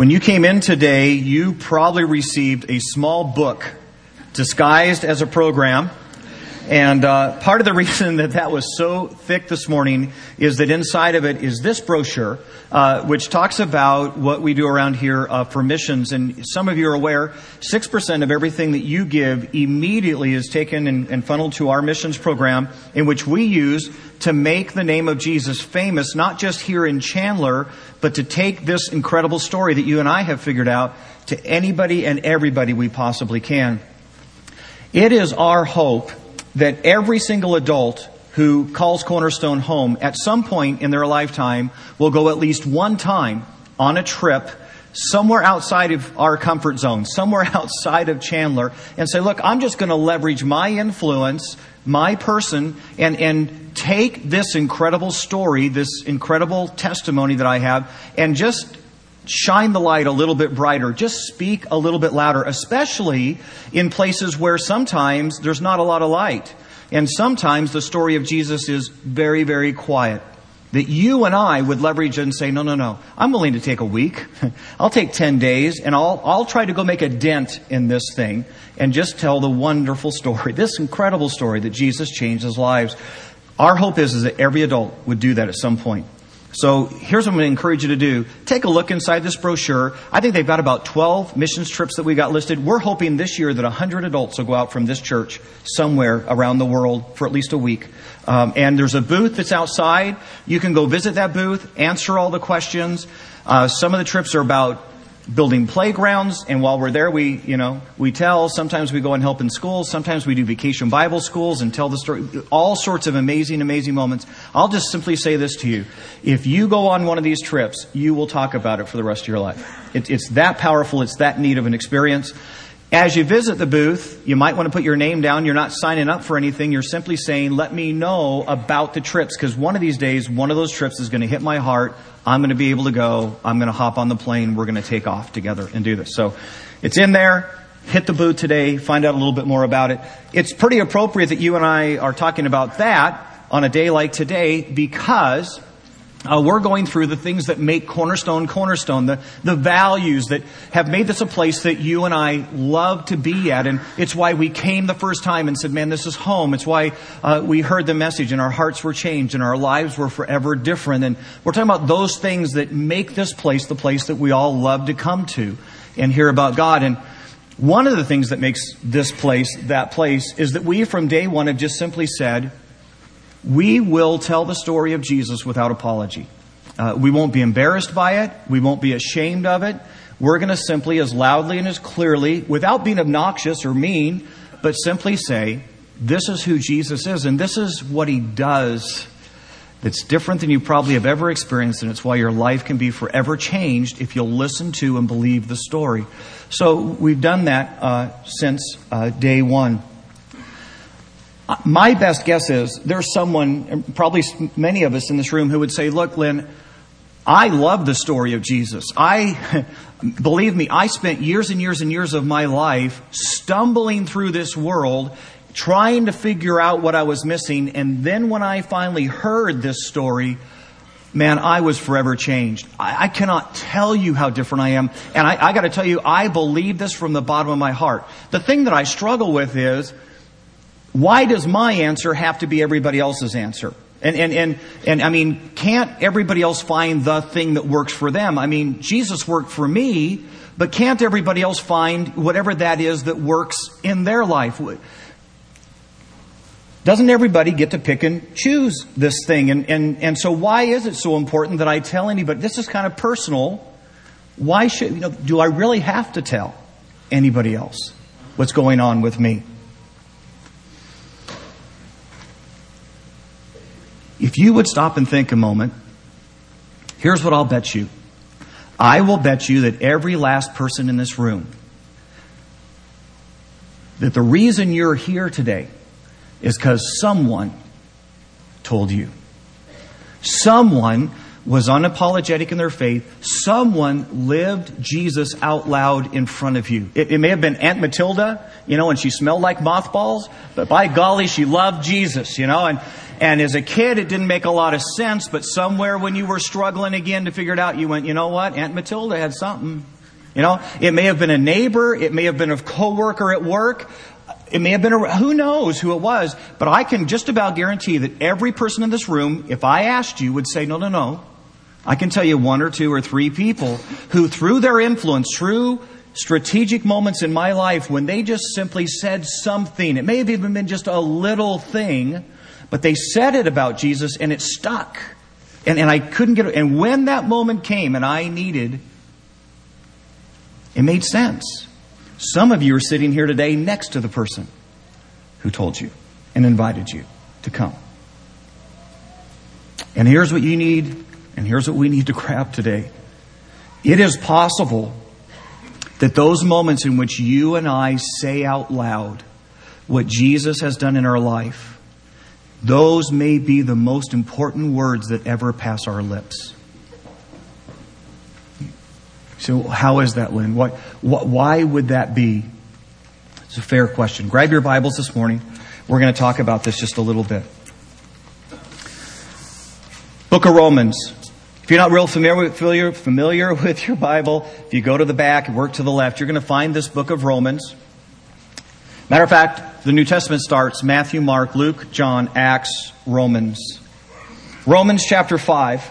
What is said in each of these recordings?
When you came in today, you probably received a small book disguised as a program. And uh, part of the reason that that was so thick this morning is that inside of it is this brochure, uh, which talks about what we do around here uh, for missions. And some of you are aware, 6% of everything that you give immediately is taken and, and funneled to our missions program, in which we use to make the name of Jesus famous, not just here in Chandler, but to take this incredible story that you and I have figured out to anybody and everybody we possibly can. It is our hope that every single adult who calls Cornerstone home at some point in their lifetime will go at least one time on a trip somewhere outside of our comfort zone, somewhere outside of Chandler, and say, look, I'm just going to leverage my influence, my person, and, and take this incredible story, this incredible testimony that I have, and just shine the light a little bit brighter. Just speak a little bit louder, especially in places where sometimes there's not a lot of light. And sometimes the story of Jesus is very, very quiet. That you and I would leverage and say, no, no, no, I'm willing to take a week. I'll take 10 days and I'll, I'll try to go make a dent in this thing and just tell the wonderful story, this incredible story that Jesus changed his lives. Our hope is, is that every adult would do that at some point. So here's what I'm going to encourage you to do. Take a look inside this brochure. I think they've got about 12 missions trips that we got listed. We're hoping this year that 100 adults will go out from this church somewhere around the world for at least a week. Um, and there's a booth that's outside. You can go visit that booth, answer all the questions. Uh, some of the trips are about building playgrounds and while we're there we you know we tell. Sometimes we go and help in schools. Sometimes we do vacation bible schools and tell the story. All sorts of amazing amazing moments. I'll just simply say this to you. If you go on one of these trips you will talk about it for the rest of your life. It, it's that powerful. It's that neat of an experience as you visit the booth, you might want to put your name down. You're not signing up for anything. You're simply saying, let me know about the trips. Because one of these days, one of those trips is going to hit my heart. I'm going to be able to go. I'm going to hop on the plane. We're going to take off together and do this. So it's in there. Hit the booth today. Find out a little bit more about it. It's pretty appropriate that you and I are talking about that on a day like today because uh, we're going through the things that make Cornerstone Cornerstone, the, the values that have made this a place that you and I love to be at. And it's why we came the first time and said, man, this is home. It's why uh, we heard the message and our hearts were changed and our lives were forever different. And we're talking about those things that make this place the place that we all love to come to and hear about God. And one of the things that makes this place that place is that we from day one have just simply said, we will tell the story of Jesus without apology. Uh, we won't be embarrassed by it. We won't be ashamed of it. We're going to simply, as loudly and as clearly, without being obnoxious or mean, but simply say, this is who Jesus is, and this is what he does that's different than you probably have ever experienced, and it's why your life can be forever changed if you'll listen to and believe the story. So we've done that uh, since uh, day one. My best guess is there's someone, probably many of us in this room, who would say, Look, Lynn, I love the story of Jesus. I, believe me, I spent years and years and years of my life stumbling through this world, trying to figure out what I was missing. And then when I finally heard this story, man, I was forever changed. I, I cannot tell you how different I am. And I, I got to tell you, I believe this from the bottom of my heart. The thing that I struggle with is, why does my answer have to be everybody else's answer? And, and, and, and I mean, can't everybody else find the thing that works for them? I mean, Jesus worked for me, but can't everybody else find whatever that is that works in their life? Doesn't everybody get to pick and choose this thing? And, and, and so why is it so important that I tell anybody? This is kind of personal. Why should, you know, do I really have to tell anybody else what's going on with me? If you would stop and think a moment, here's what I'll bet you. I will bet you that every last person in this room, that the reason you're here today is because someone told you. Someone was unapologetic in their faith, someone lived Jesus out loud in front of you. It, it, may have been Aunt Matilda, you know, and she smelled like mothballs, but by golly, she loved Jesus, you know, and, and as a kid, it didn't make a lot of sense, but somewhere when you were struggling again to figure it out, you went, you know what? Aunt Matilda had something. You know, it may have been a neighbor, it may have been a coworker at work, it may have been a, who knows who it was, but I can just about guarantee that every person in this room, if I asked you, would say, no, no, no. I can tell you one or two or three people who through their influence, through strategic moments in my life, when they just simply said something, it may have even been just a little thing, but they said it about Jesus and it stuck. And, and I couldn't get it. And when that moment came and I needed it made sense. Some of you are sitting here today next to the person who told you and invited you to come. And here's what you need, and here's what we need to grab today. It is possible that those moments in which you and I say out loud what Jesus has done in our life, those may be the most important words that ever pass our lips. So, how is that, Lynn? Why, why would that be? It's a fair question. Grab your Bibles this morning. We're going to talk about this just a little bit. Book of Romans. If you're not real familiar, familiar, familiar with your Bible, if you go to the back and work to the left, you're going to find this book of Romans. Matter of fact, the New Testament starts Matthew, Mark, Luke, John, Acts, Romans. Romans chapter 5.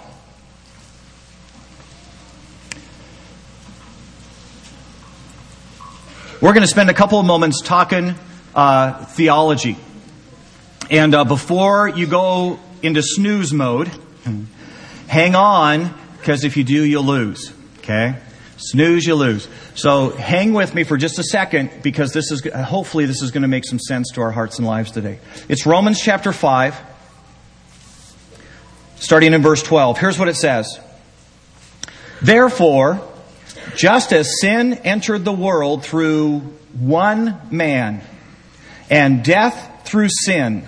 We're going to spend a couple of moments talking uh, theology. And uh, before you go into snooze mode, hang on, because if you do, you'll lose. Okay? Snooze, you lose. So hang with me for just a second, because this is hopefully this is going to make some sense to our hearts and lives today. It's Romans chapter five, starting in verse twelve. Here's what it says. Therefore just as sin entered the world through one man, and death through sin,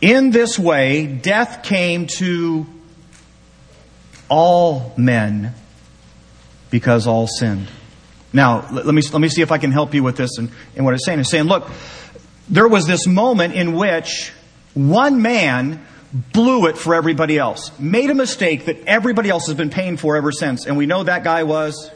in this way death came to all men because all sinned. Now, let me, let me see if I can help you with this and, and what it's saying. It's saying, look, there was this moment in which one man blew it for everybody else, made a mistake that everybody else has been paying for ever since. And we know that guy was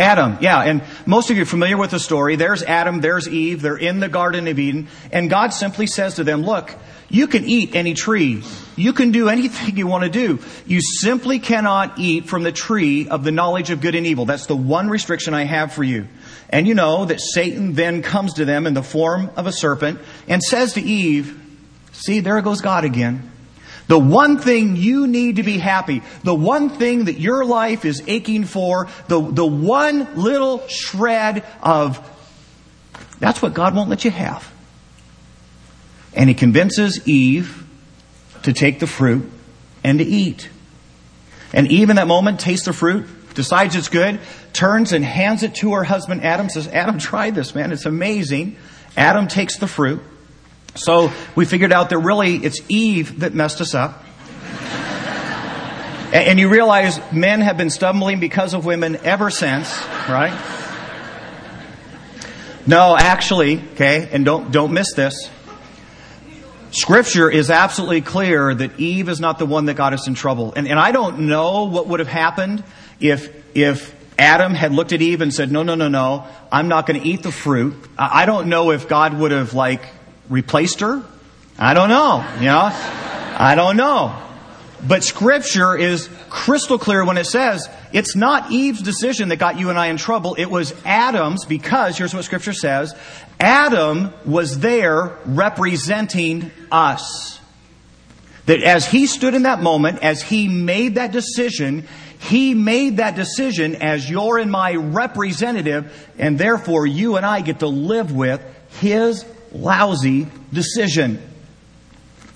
Adam, yeah, and most of you are familiar with the story. There's Adam, there's Eve, they're in the Garden of Eden, and God simply says to them, look, you can eat any tree. You can do anything you want to do. You simply cannot eat from the tree of the knowledge of good and evil. That's the one restriction I have for you. And you know that Satan then comes to them in the form of a serpent and says to Eve, see, there goes God again. The one thing you need to be happy, the one thing that your life is aching for, the, the one little shred of, that's what God won't let you have. And he convinces Eve to take the fruit and to eat. And Eve in that moment tastes the fruit, decides it's good, turns and hands it to her husband Adam, says, Adam, try this, man. It's amazing. Adam takes the fruit. So we figured out that really it's Eve that messed us up. and you realize men have been stumbling because of women ever since, right? No, actually, okay, and don't, don't miss this. Scripture is absolutely clear that Eve is not the one that got us in trouble. And, and I don't know what would have happened if, if Adam had looked at Eve and said, no, no, no, no, I'm not going to eat the fruit. I don't know if God would have like replaced her? I don't know. You know? I don't know. But scripture is crystal clear when it says it's not Eve's decision that got you and I in trouble. It was Adam's because here's what scripture says. Adam was there representing us. That as he stood in that moment, as he made that decision, he made that decision as your and my representative, and therefore you and I get to live with his lousy decision.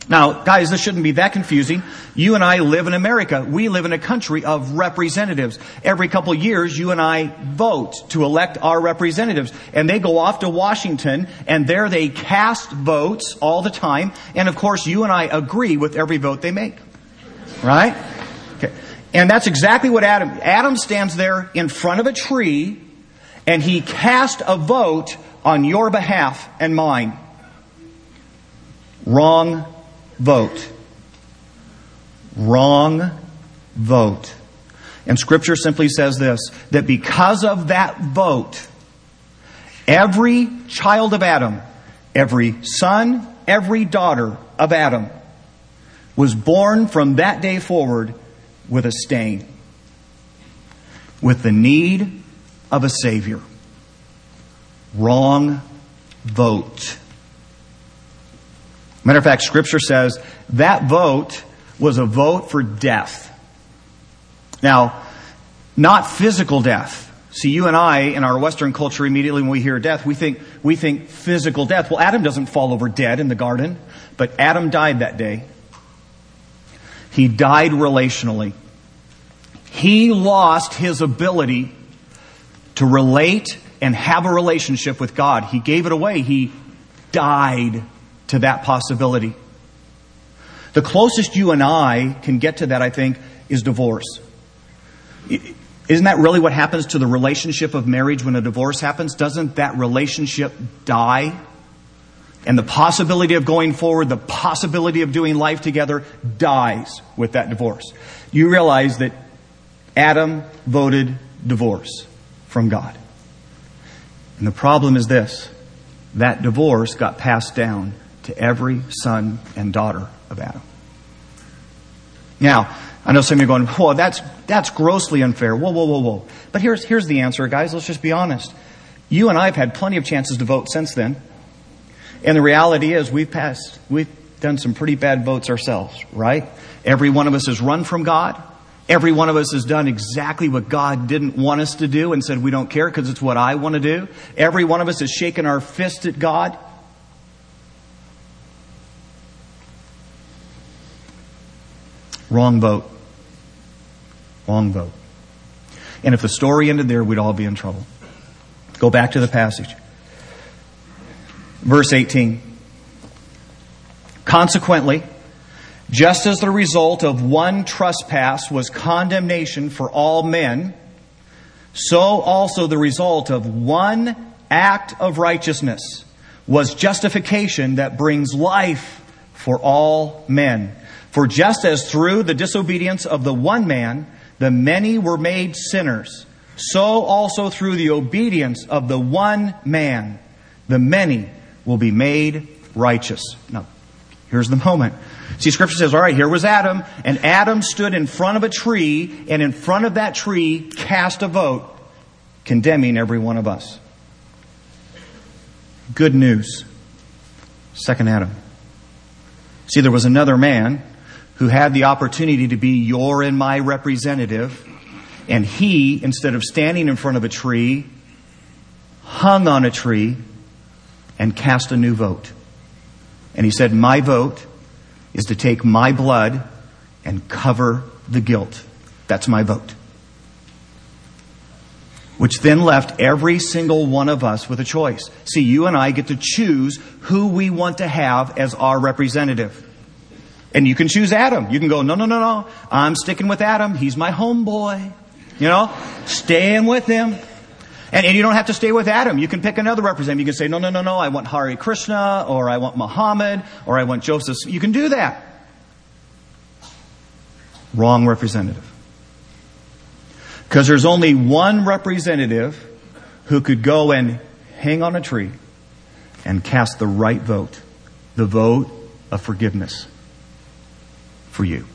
Now, guys, this shouldn't be that confusing. You and I live in America. We live in a country of representatives. Every couple years, you and I vote to elect our representatives. And they go off to Washington, and there they cast votes all the time. And of course, you and I agree with every vote they make. Right? Okay. And that's exactly what Adam, Adam stands there in front of a tree and he cast a vote on your behalf and mine. Wrong vote. Wrong vote. And scripture simply says this, that because of that vote, every child of Adam, every son, every daughter of Adam was born from that day forward with a stain, with the need of a Savior. Wrong vote. Matter of fact, Scripture says that vote was a vote for death. Now, not physical death. See, you and I, in our Western culture, immediately when we hear death, we think, we think physical death. Well, Adam doesn't fall over dead in the garden, but Adam died that day. He died relationally. He lost his ability to relate and have a relationship with God. He gave it away. He died to that possibility. The closest you and I can get to that, I think, is divorce. Isn't that really what happens to the relationship of marriage when a divorce happens? Doesn't that relationship die? And the possibility of going forward, the possibility of doing life together dies with that divorce. You realize that Adam voted divorce from God. And the problem is this that divorce got passed down to every son and daughter of Adam. Now, I know some of you are going, whoa, that's, that's grossly unfair. Whoa, whoa, whoa, whoa. But here's, here's the answer, guys. Let's just be honest. You and I have had plenty of chances to vote since then. And the reality is we've passed, we've done some pretty bad votes ourselves, right? Every one of us has run from God. Every one of us has done exactly what God didn't want us to do and said we don't care because it's what I want to do. Every one of us has shaken our fist at God. Wrong vote. Wrong vote. And if the story ended there, we'd all be in trouble. Go back to the passage. Verse 18. Consequently, just as the result of one trespass was condemnation for all men, so also the result of one act of righteousness was justification that brings life for all men. For just as through the disobedience of the one man, the many were made sinners, so also through the obedience of the one man, the many will be made righteous. Now, here's the moment. See, scripture says, all right, here was Adam, and Adam stood in front of a tree, and in front of that tree cast a vote condemning every one of us. Good news. Second Adam. See, there was another man who had the opportunity to be your and my representative, and he, instead of standing in front of a tree, hung on a tree and cast a new vote. And he said, My vote is to take my blood and cover the guilt. That's my vote. Which then left every single one of us with a choice. See, you and I get to choose who we want to have as our representative. And you can choose Adam. You can go, no, no, no, no. I'm sticking with Adam. He's my homeboy. You know, staying with him. And, and you don't have to stay with Adam. You can pick another representative. You can say, no, no, no, no, I want Hare Krishna, or I want Muhammad, or I want Joseph. You can do that. Wrong representative. Because there's only one representative who could go and hang on a tree and cast the right vote the vote of forgiveness for you.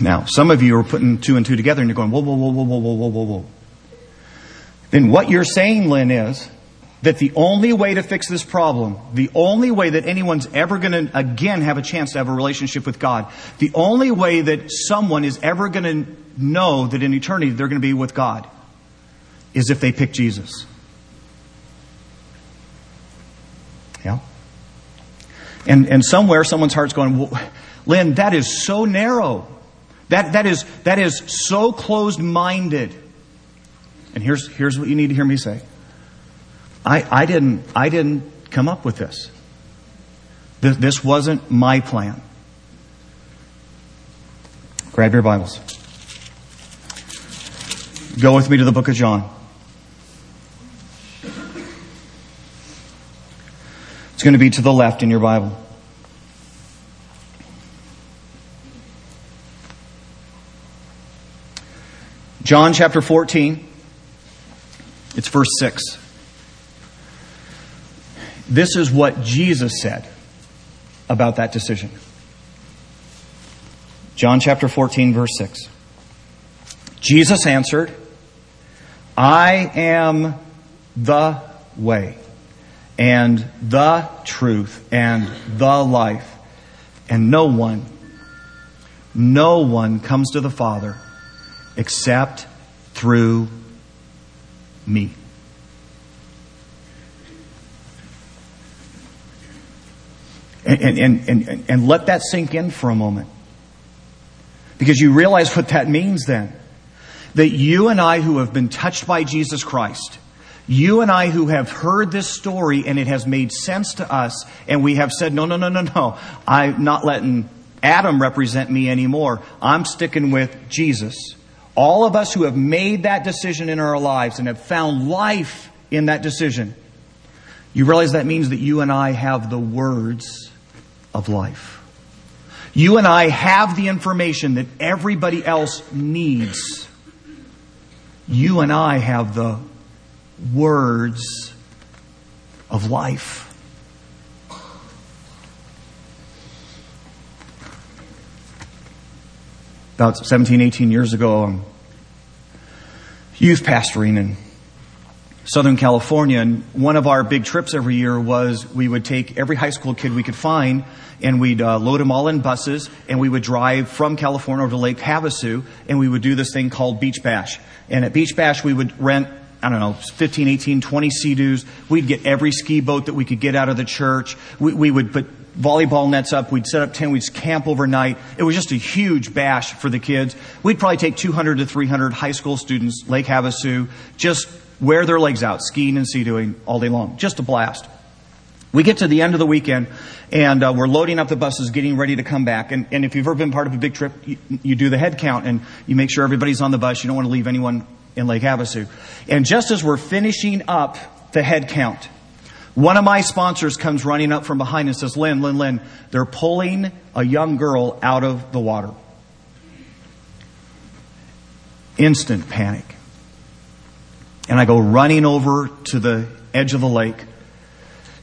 Now, some of you are putting two and two together and you're going, whoa, whoa, whoa, whoa, whoa, whoa, whoa, whoa. Then what you're saying, Lynn, is that the only way to fix this problem, the only way that anyone's ever going to again have a chance to have a relationship with God, the only way that someone is ever going to know that in eternity they're going to be with God is if they pick Jesus. Yeah? And, and somewhere someone's heart's going, well, Lynn, that is so narrow. That, that, is, that is so closed minded. And here's, here's what you need to hear me say I, I, didn't, I didn't come up with this. This This wasn't my plan. Grab your Bibles. Go with me to the book of John. It's going to be to the left in your Bible. John chapter 14. It's verse 6. This is what Jesus said about that decision. John chapter 14, verse 6. Jesus answered, I am the way and the truth and the life. And no one, no one comes to the Father except through me. And, and, and, and, let that sink in for a moment. Because you realize what that means then. That you and I who have been touched by Jesus Christ, you and I who have heard this story and it has made sense to us, and we have said, no, no, no, no, no, I'm not letting Adam represent me anymore. I'm sticking with Jesus. All of us who have made that decision in our lives and have found life in that decision, you realize that means that you and I have the words of life. You and I have the information that everybody else needs. You and I have the words of life. About 17, 18 years ago, I'm youth pastoring in Southern California, and one of our big trips every year was we would take every high school kid we could find and we'd uh, load them all in buses and we would drive from California over to Lake Havasu and we would do this thing called Beach Bash. And at Beach Bash, we would rent I don't know, 15, 18, 20 Sea-Doos. We'd get every ski boat that we could get out of the church. We, we would put volleyball nets up. We'd set up tent. We'd camp overnight. It was just a huge bash for the kids. We'd probably take 200 to 300 high school students, Lake Havasu, just wear their legs out, skiing and sea-doing all day long. Just a blast. We get to the end of the weekend and uh, we're loading up the buses, getting ready to come back. And, and if you've ever been part of a big trip, you, you, do the head count and you make sure everybody's on the bus. You don't want to leave anyone in Lake Havasu. And just as we're finishing up the head count, one of my sponsors comes running up from behind and says, Lynn, Lynn, Lynn, they're pulling a young girl out of the water. Instant panic. And I go running over to the edge of the lake.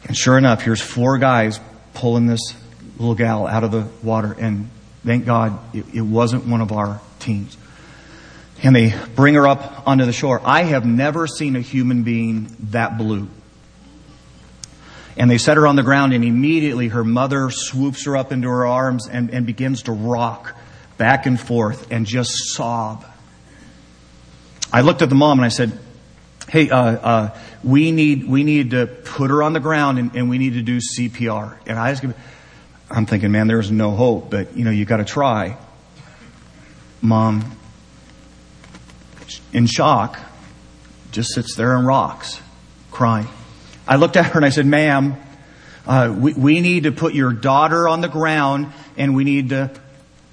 And sure enough, here's four guys pulling this little gal out of the water. And thank God it, it wasn't one of our teams and they bring her up onto the shore. I have never seen a human being that blue. And they set her on the ground, and immediately her mother swoops her up into her arms and, and begins to rock back and forth and just sob. I looked at the mom and I said, Hey, uh, uh, we need we need to put her on the ground and, and we need to do CPR. And I was, I'm thinking, man, there's no hope, but you know, you got to try. Mom, in shock, just sits there and rocks, crying. I looked at her and I said, ma'am, uh, we, we need to put your daughter on the ground and we need to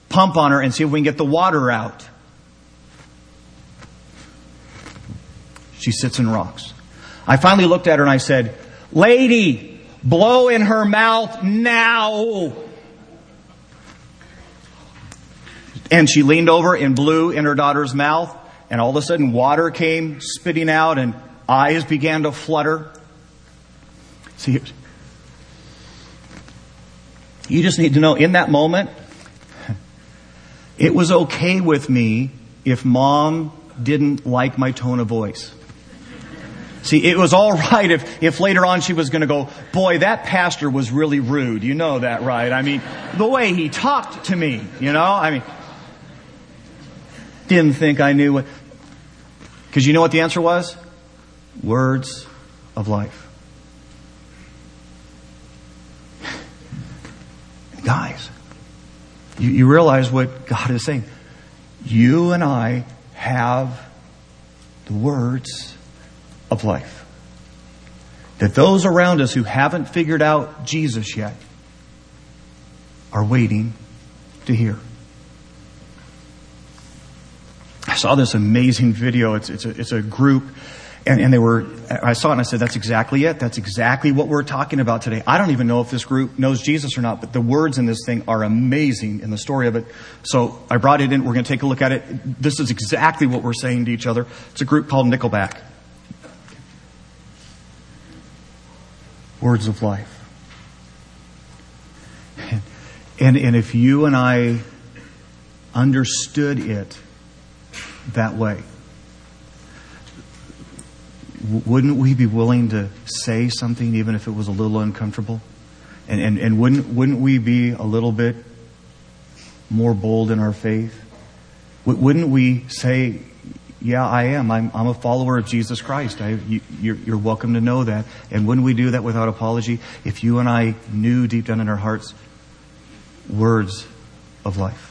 pump on her and see if we can get the water out. She sits and rocks. I finally looked at her and I said, lady, blow in her mouth now. And she leaned over and blew in her daughter's mouth and all of a sudden water came spitting out and eyes began to flutter. See, you just need to know in that moment, it was okay with me if mom didn't like my tone of voice. See, it was all right if, if later on she was going to go, boy, that pastor was really rude. You know that, right? I mean, the way he talked to me, you know? I mean, didn't think I knew what. Because you know what the answer was? Words of life. Guys, you, you realize what God is saying. You and I have the words of life. That those around us who haven't figured out Jesus yet, are waiting to hear. I saw this amazing video. It's, it's, a, it's a group, and, and they were, I saw it and I said, that's exactly it. That's exactly what we're talking about today. I don't even know if this group knows Jesus or not, but the words in this thing are amazing in the story of it. So I brought it in. We're going to take a look at it. This is exactly what we're saying to each other. It's a group called Nickelback. Words of life. And, and if you and I understood it that way, wouldn't we be willing to say something even if it was a little uncomfortable? And, and, and wouldn't, wouldn't we be a little bit more bold in our faith? Wouldn't we say, yeah, I am. I'm, I'm a follower of Jesus Christ. I, you, you're, you're welcome to know that. And wouldn't we do that without apology? If you and I knew deep down in our hearts words of life.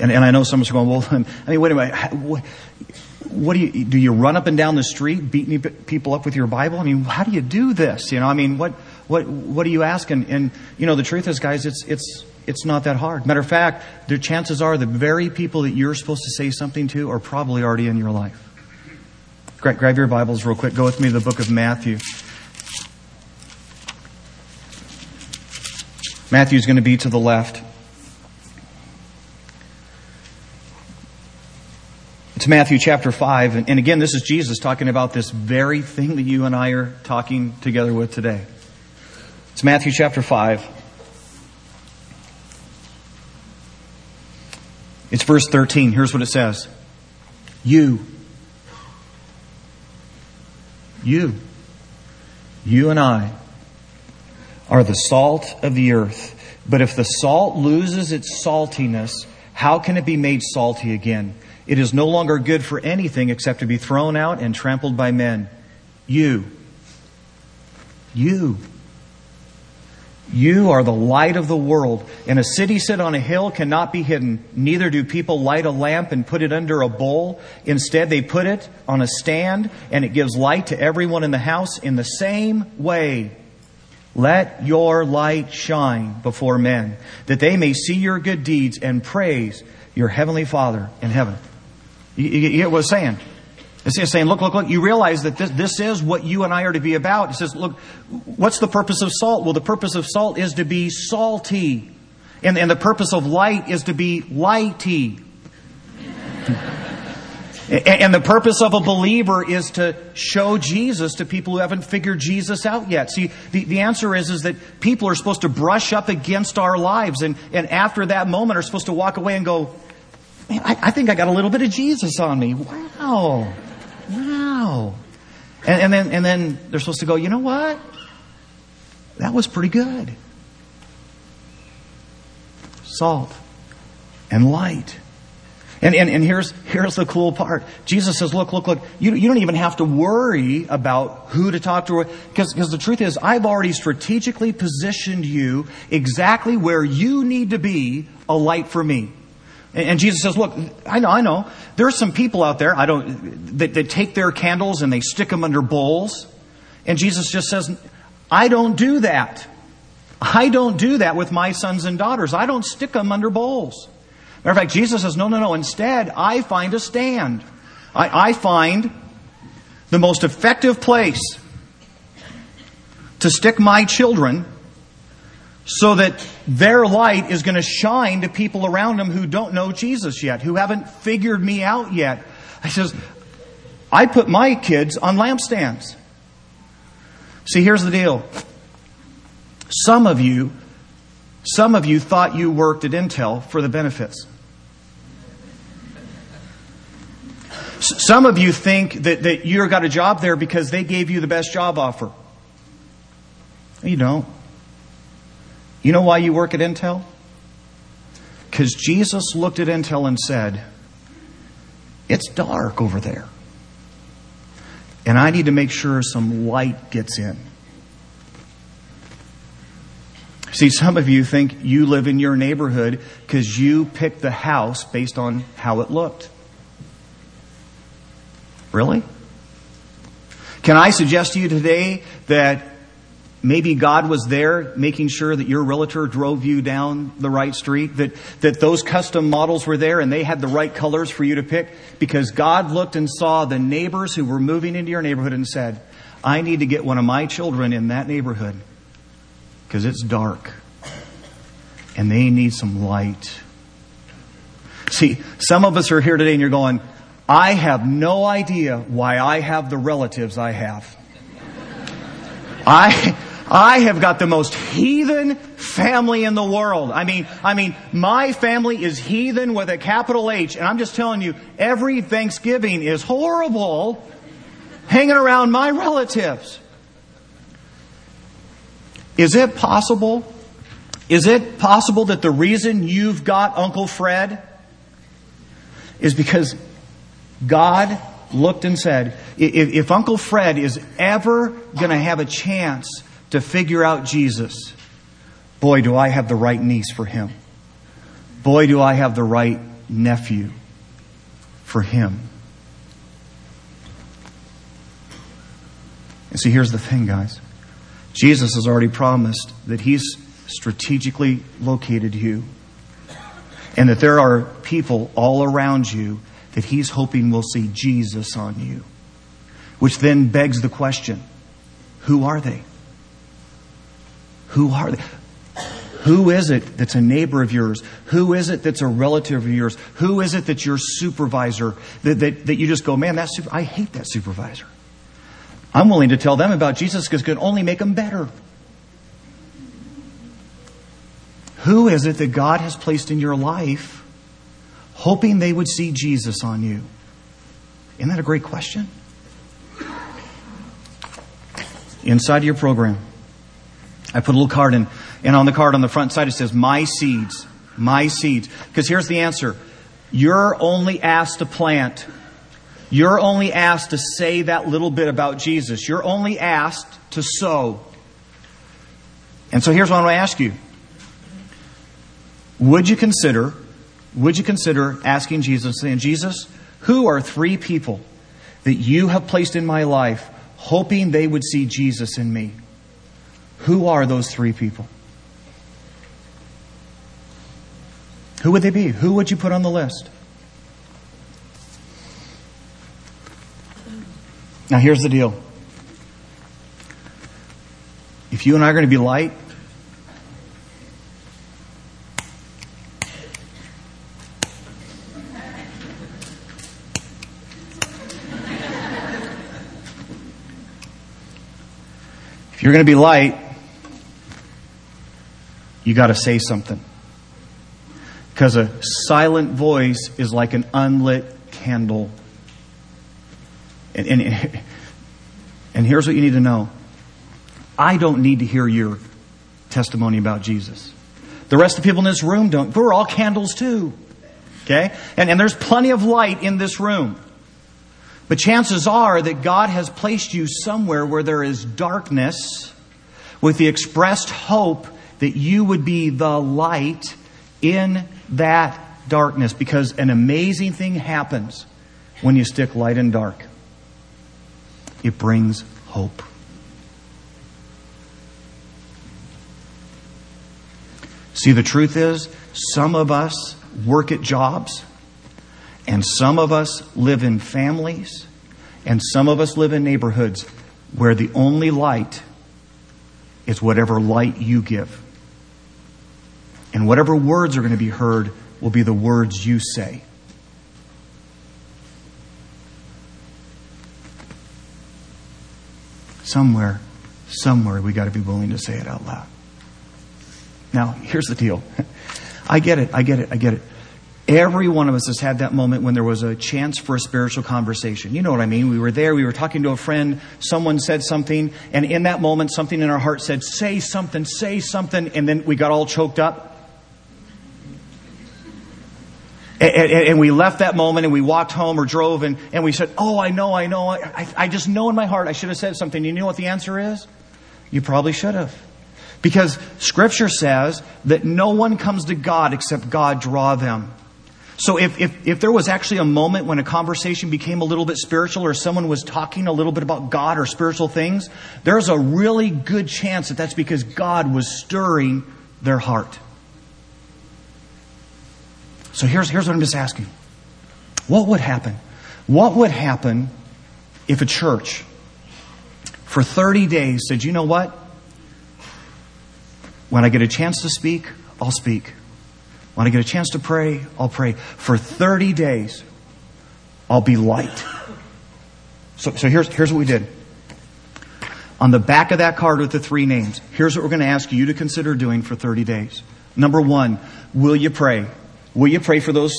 And, and I know someone's going, well, I mean, wait a minute. What, do you, do you run up and down the street beating people up with your Bible? I mean, how do you do this? You know, I mean, what, what, what are you asking? And, you know, the truth is, guys, it's, it's, it's not that hard. Matter of fact, the chances are the very people that you're supposed to say something to are probably already in your life. Grab, grab your Bibles real quick. Go with me to the book of Matthew. Matthew's going to be to the left. Matthew chapter 5. And, and, again, this is Jesus talking about this very thing that you and I are talking together with today. It's Matthew chapter 5. It's verse 13. Here's what it says You, you, you and I are the salt of the earth. But if the salt loses its saltiness, how can it be made salty again? It is no longer good for anything except to be thrown out and trampled by men. You, you, you are the light of the world. And a city set on a hill cannot be hidden. Neither do people light a lamp and put it under a bowl. Instead, they put it on a stand and it gives light to everyone in the house in the same way. Let your light shine before men, that they may see your good deeds and praise your heavenly Father in heaven. You, you, get what it's saying? It's saying, look, look, look, you realize that this, this is what you and I are to be about. It says, look, what's the purpose of salt? Well, the purpose of salt is to be salty. And, and the purpose of light is to be lighty. And the purpose of a believer is to show Jesus to people who haven't figured Jesus out yet. See, the, the answer is, is that people are supposed to brush up against our lives and, and after that moment are supposed to walk away and go, man, I, I think I got a little bit of Jesus on me. Wow. Wow. And, and then, and then they're supposed to go, you know what? That was pretty good. Salt and light. And, and, and here's, here's the cool part. Jesus says, look, look, look, you, you don't even have to worry about who to talk to. Because, the truth is, I've already strategically positioned you exactly where you need to be a light for me. And, Jesus says, look, I know, I know. There are some people out there, I don't, that, that take their candles and they stick them under bowls. And Jesus just says, I don't do that. I don't do that with my sons and daughters. I don't stick them under bowls. Matter of fact, Jesus says, no, no, no. Instead, I find a stand. I, I find the most effective place to stick my children so that their light is going to shine to people around them who don't know Jesus yet, who haven't figured me out yet. I says, I put my kids on lampstands. See, here's the deal. Some of you some of you thought you worked at Intel for the benefits. Some of you think that, that you got a job there because they gave you the best job offer. You don't. You know why you work at Intel? Because Jesus looked at Intel and said, It's dark over there. And I need to make sure some light gets in. See, some of you think you live in your neighborhood because you picked the house based on how it looked. Really? Can I suggest to you today that maybe God was there making sure that your realtor drove you down the right street, that, that those custom models were there and they had the right colors for you to pick because God looked and saw the neighbors who were moving into your neighborhood and said, I need to get one of my children in that neighborhood because it's dark and they need some light. See, some of us are here today and you're going, I have no idea why I have the relatives I have. I, I have got the most heathen family in the world. I mean, I mean, my family is heathen with a capital H, and I'm just telling you, every Thanksgiving is horrible hanging around my relatives. Is it possible? Is it possible that the reason you've got Uncle Fred is because God looked and said, if, if Uncle Fred is ever going to have a chance to figure out Jesus, boy, do I have the right niece for him. Boy, do I have the right nephew for him. And see, here's the thing, guys. Jesus has already promised that he's strategically located you and that there are people all around you that he's hoping will see Jesus on you. Which then begs the question who are they? Who are they? Who is it that's a neighbor of yours? Who is it that's a relative of yours? Who is it that's your supervisor that, that, that you just go, man, that super, I hate that supervisor. I'm willing to tell them about Jesus because it can only make them better. Who is it that God has placed in your life hoping they would see Jesus on you? Isn't that a great question? Inside your program, I put a little card in, and on the card on the front side it says, My seeds. My seeds. Because here's the answer you're only asked to plant. You're only asked to say that little bit about Jesus. You're only asked to sow. And so here's what I want to ask you. Would you consider would you consider asking Jesus, saying, Jesus, who are three people that you have placed in my life, hoping they would see Jesus in me? Who are those three people? Who would they be? Who would you put on the list? Now, here's the deal. If you and I are going to be light, If you're going to be light, you got to say something. Because a silent voice is like an unlit candle. And, and, and here's what you need to know I don't need to hear your testimony about Jesus. The rest of the people in this room don't. We're all candles too. Okay? And, and there's plenty of light in this room. But chances are that God has placed you somewhere where there is darkness with the expressed hope that you would be the light in that darkness because an amazing thing happens when you stick light and dark. It brings hope. See, the truth is, some of us work at jobs and some of us live in families, and some of us live in neighborhoods where the only light is whatever light you give. And whatever words are going to be heard will be the words you say. Somewhere, somewhere, we got to be willing to say it out loud. Now, here's the deal. I get it, I get it, I get it. Every one of us has had that moment when there was a chance for a spiritual conversation. You know what I mean? We were there, we were talking to a friend, someone said something, and in that moment, something in our heart said, Say something, say something, and then we got all choked up. And, and, and we left that moment and we walked home or drove and, and we said, Oh, I know, I know. I, I just know in my heart I should have said something. You know what the answer is? You probably should have. Because Scripture says that no one comes to God except God draw them. So if, if, if there was actually a moment when a conversation became a little bit spiritual or someone was talking a little bit about God or spiritual things, there's a really good chance that that's because God was stirring their heart. So here's, here's what I'm just asking. What would happen? What would happen if a church for 30 days said, you know what? When I get a chance to speak, I'll speak. When I get a chance to pray, I'll pray. For 30 days, I'll be light. So, so here's, here's what we did. On the back of that card with the three names, here's what we're going to ask you to consider doing for 30 days. Number one, will you pray? Will you pray for those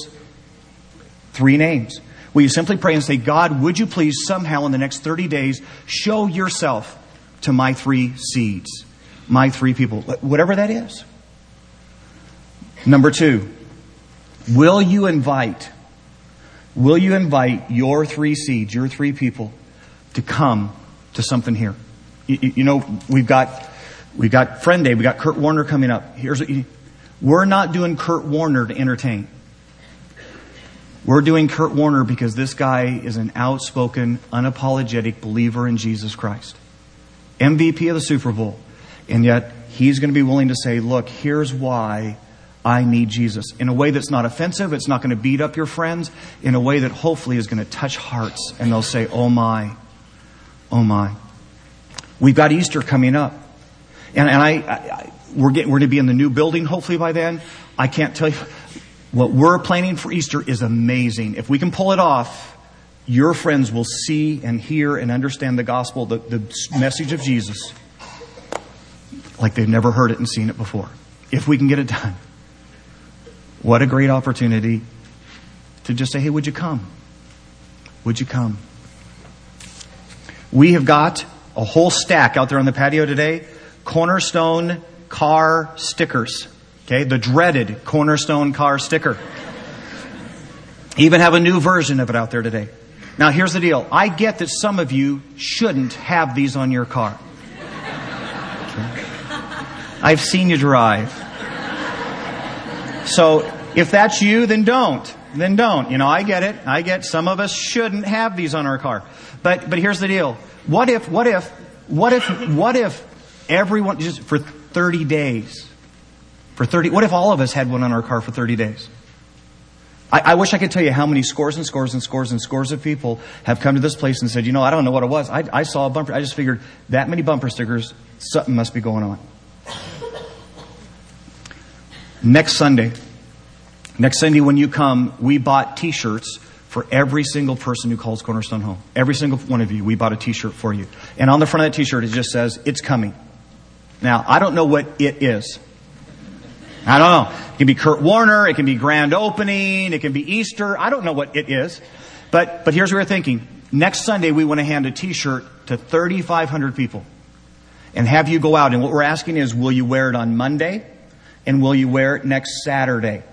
three names? Will you simply pray and say, God, would you please somehow in the next 30 days show yourself to my three seeds, my three people, whatever that is? Number two, will you invite, will you invite your three seeds, your three people to come to something here? You, you know, we've got, we've got Friend Day, we've got Kurt Warner coming up. Here's what you, we're not doing Kurt Warner to entertain. We're doing Kurt Warner because this guy is an outspoken, unapologetic believer in Jesus Christ. MVP of the Super Bowl. And yet, he's going to be willing to say, look, here's why I need Jesus. In a way that's not offensive, it's not going to beat up your friends, in a way that hopefully is going to touch hearts and they'll say, oh my, oh my. We've got Easter coming up. And, and I, I we're getting, we're going to be in the new building hopefully by then. I can't tell you. What we're planning for Easter is amazing. If we can pull it off, your friends will see and hear and understand the gospel, the, the message of Jesus, like they've never heard it and seen it before. If we can get it done. What a great opportunity to just say, hey, would you come? Would you come? We have got a whole stack out there on the patio today. Cornerstone car stickers. Okay, the dreaded Cornerstone car sticker. Even have a new version of it out there today. Now here's the deal. I get that some of you shouldn't have these on your car. Okay. I've seen you drive. So if that's you, then don't. Then don't. You know, I get it. I get some of us shouldn't have these on our car. But, but here's the deal. What if, what if, what if, what if everyone, just for 30 days, for 30, what if all of us had one on our car for 30 days? I, I, wish I could tell you how many scores and scores and scores and scores of people have come to this place and said, you know, I don't know what it was. I, I saw a bumper. I just figured that many bumper stickers, something must be going on. Next Sunday, next Sunday when you come, we bought t-shirts for every single person who calls Cornerstone home. Every single one of you, we bought a t-shirt for you. And on the front of that t-shirt, it just says, it's coming. Now, I don't know what it is. I don't know. It can be Kurt Warner, it can be grand opening, it can be Easter. I don't know what it is. But, but here's what we're thinking. Next Sunday, we want to hand a t-shirt to 3,500 people and have you go out. And what we're asking is, will you wear it on Monday? and will you wear it next Saturday?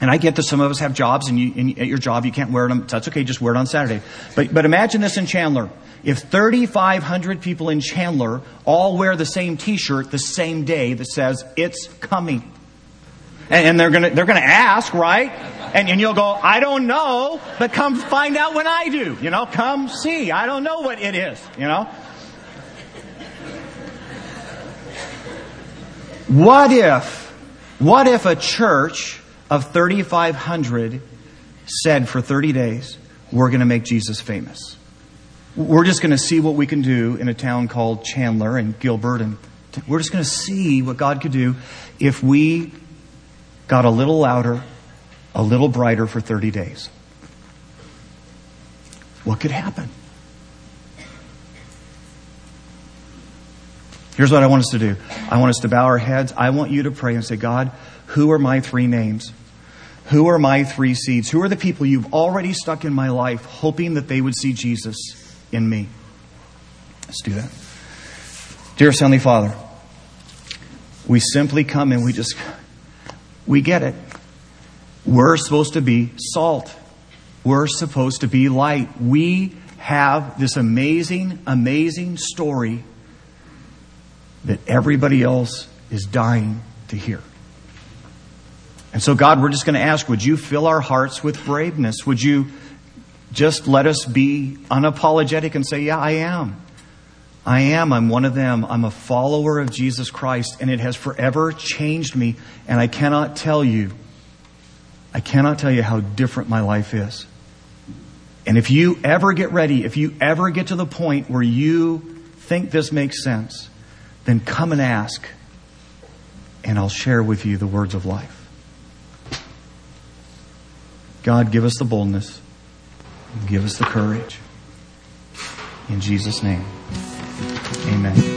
And I get that some of us have jobs, and, you, and at your job you can't wear them. That's okay, just wear it on Saturday. But, but imagine this in Chandler. If 3,500 people in Chandler all wear the same T-shirt the same day that says "It's coming," and, and they're gonna they're gonna ask, right? And, and you'll go, "I don't know," but come find out when I do. You know, come see. I don't know what it is. You know. What if, what if a church of 3,500 said for 30 days, we're going to make Jesus famous? We're just going to see what we can do in a town called Chandler and Gilbert, and we're just going to see what God could do if we got a little louder, a little brighter for 30 days. What could happen? Here's what I want us to do. I want us to bow our heads. I want you to pray and say, God, who are my three names? Who are my three seeds? Who are the people you've already stuck in my life, hoping that they would see Jesus in me? Let's do that. Dear Heavenly Father, we simply come and we just, we get it. We're supposed to be salt. We're supposed to be light. We have this amazing, amazing story that everybody else is dying to hear. And so, God, we're just going to ask, would you fill our hearts with braveness? Would you just let us be unapologetic and say, yeah, I am. I am. I'm one of them. I'm a follower of Jesus Christ, and it has forever changed me. And I cannot tell you, I cannot tell you how different my life is. And if you ever get ready, if you ever get to the point where you think this makes sense, then come and ask, and I'll share with you the words of life. God, give us the boldness, give us the courage. In Jesus' name, amen.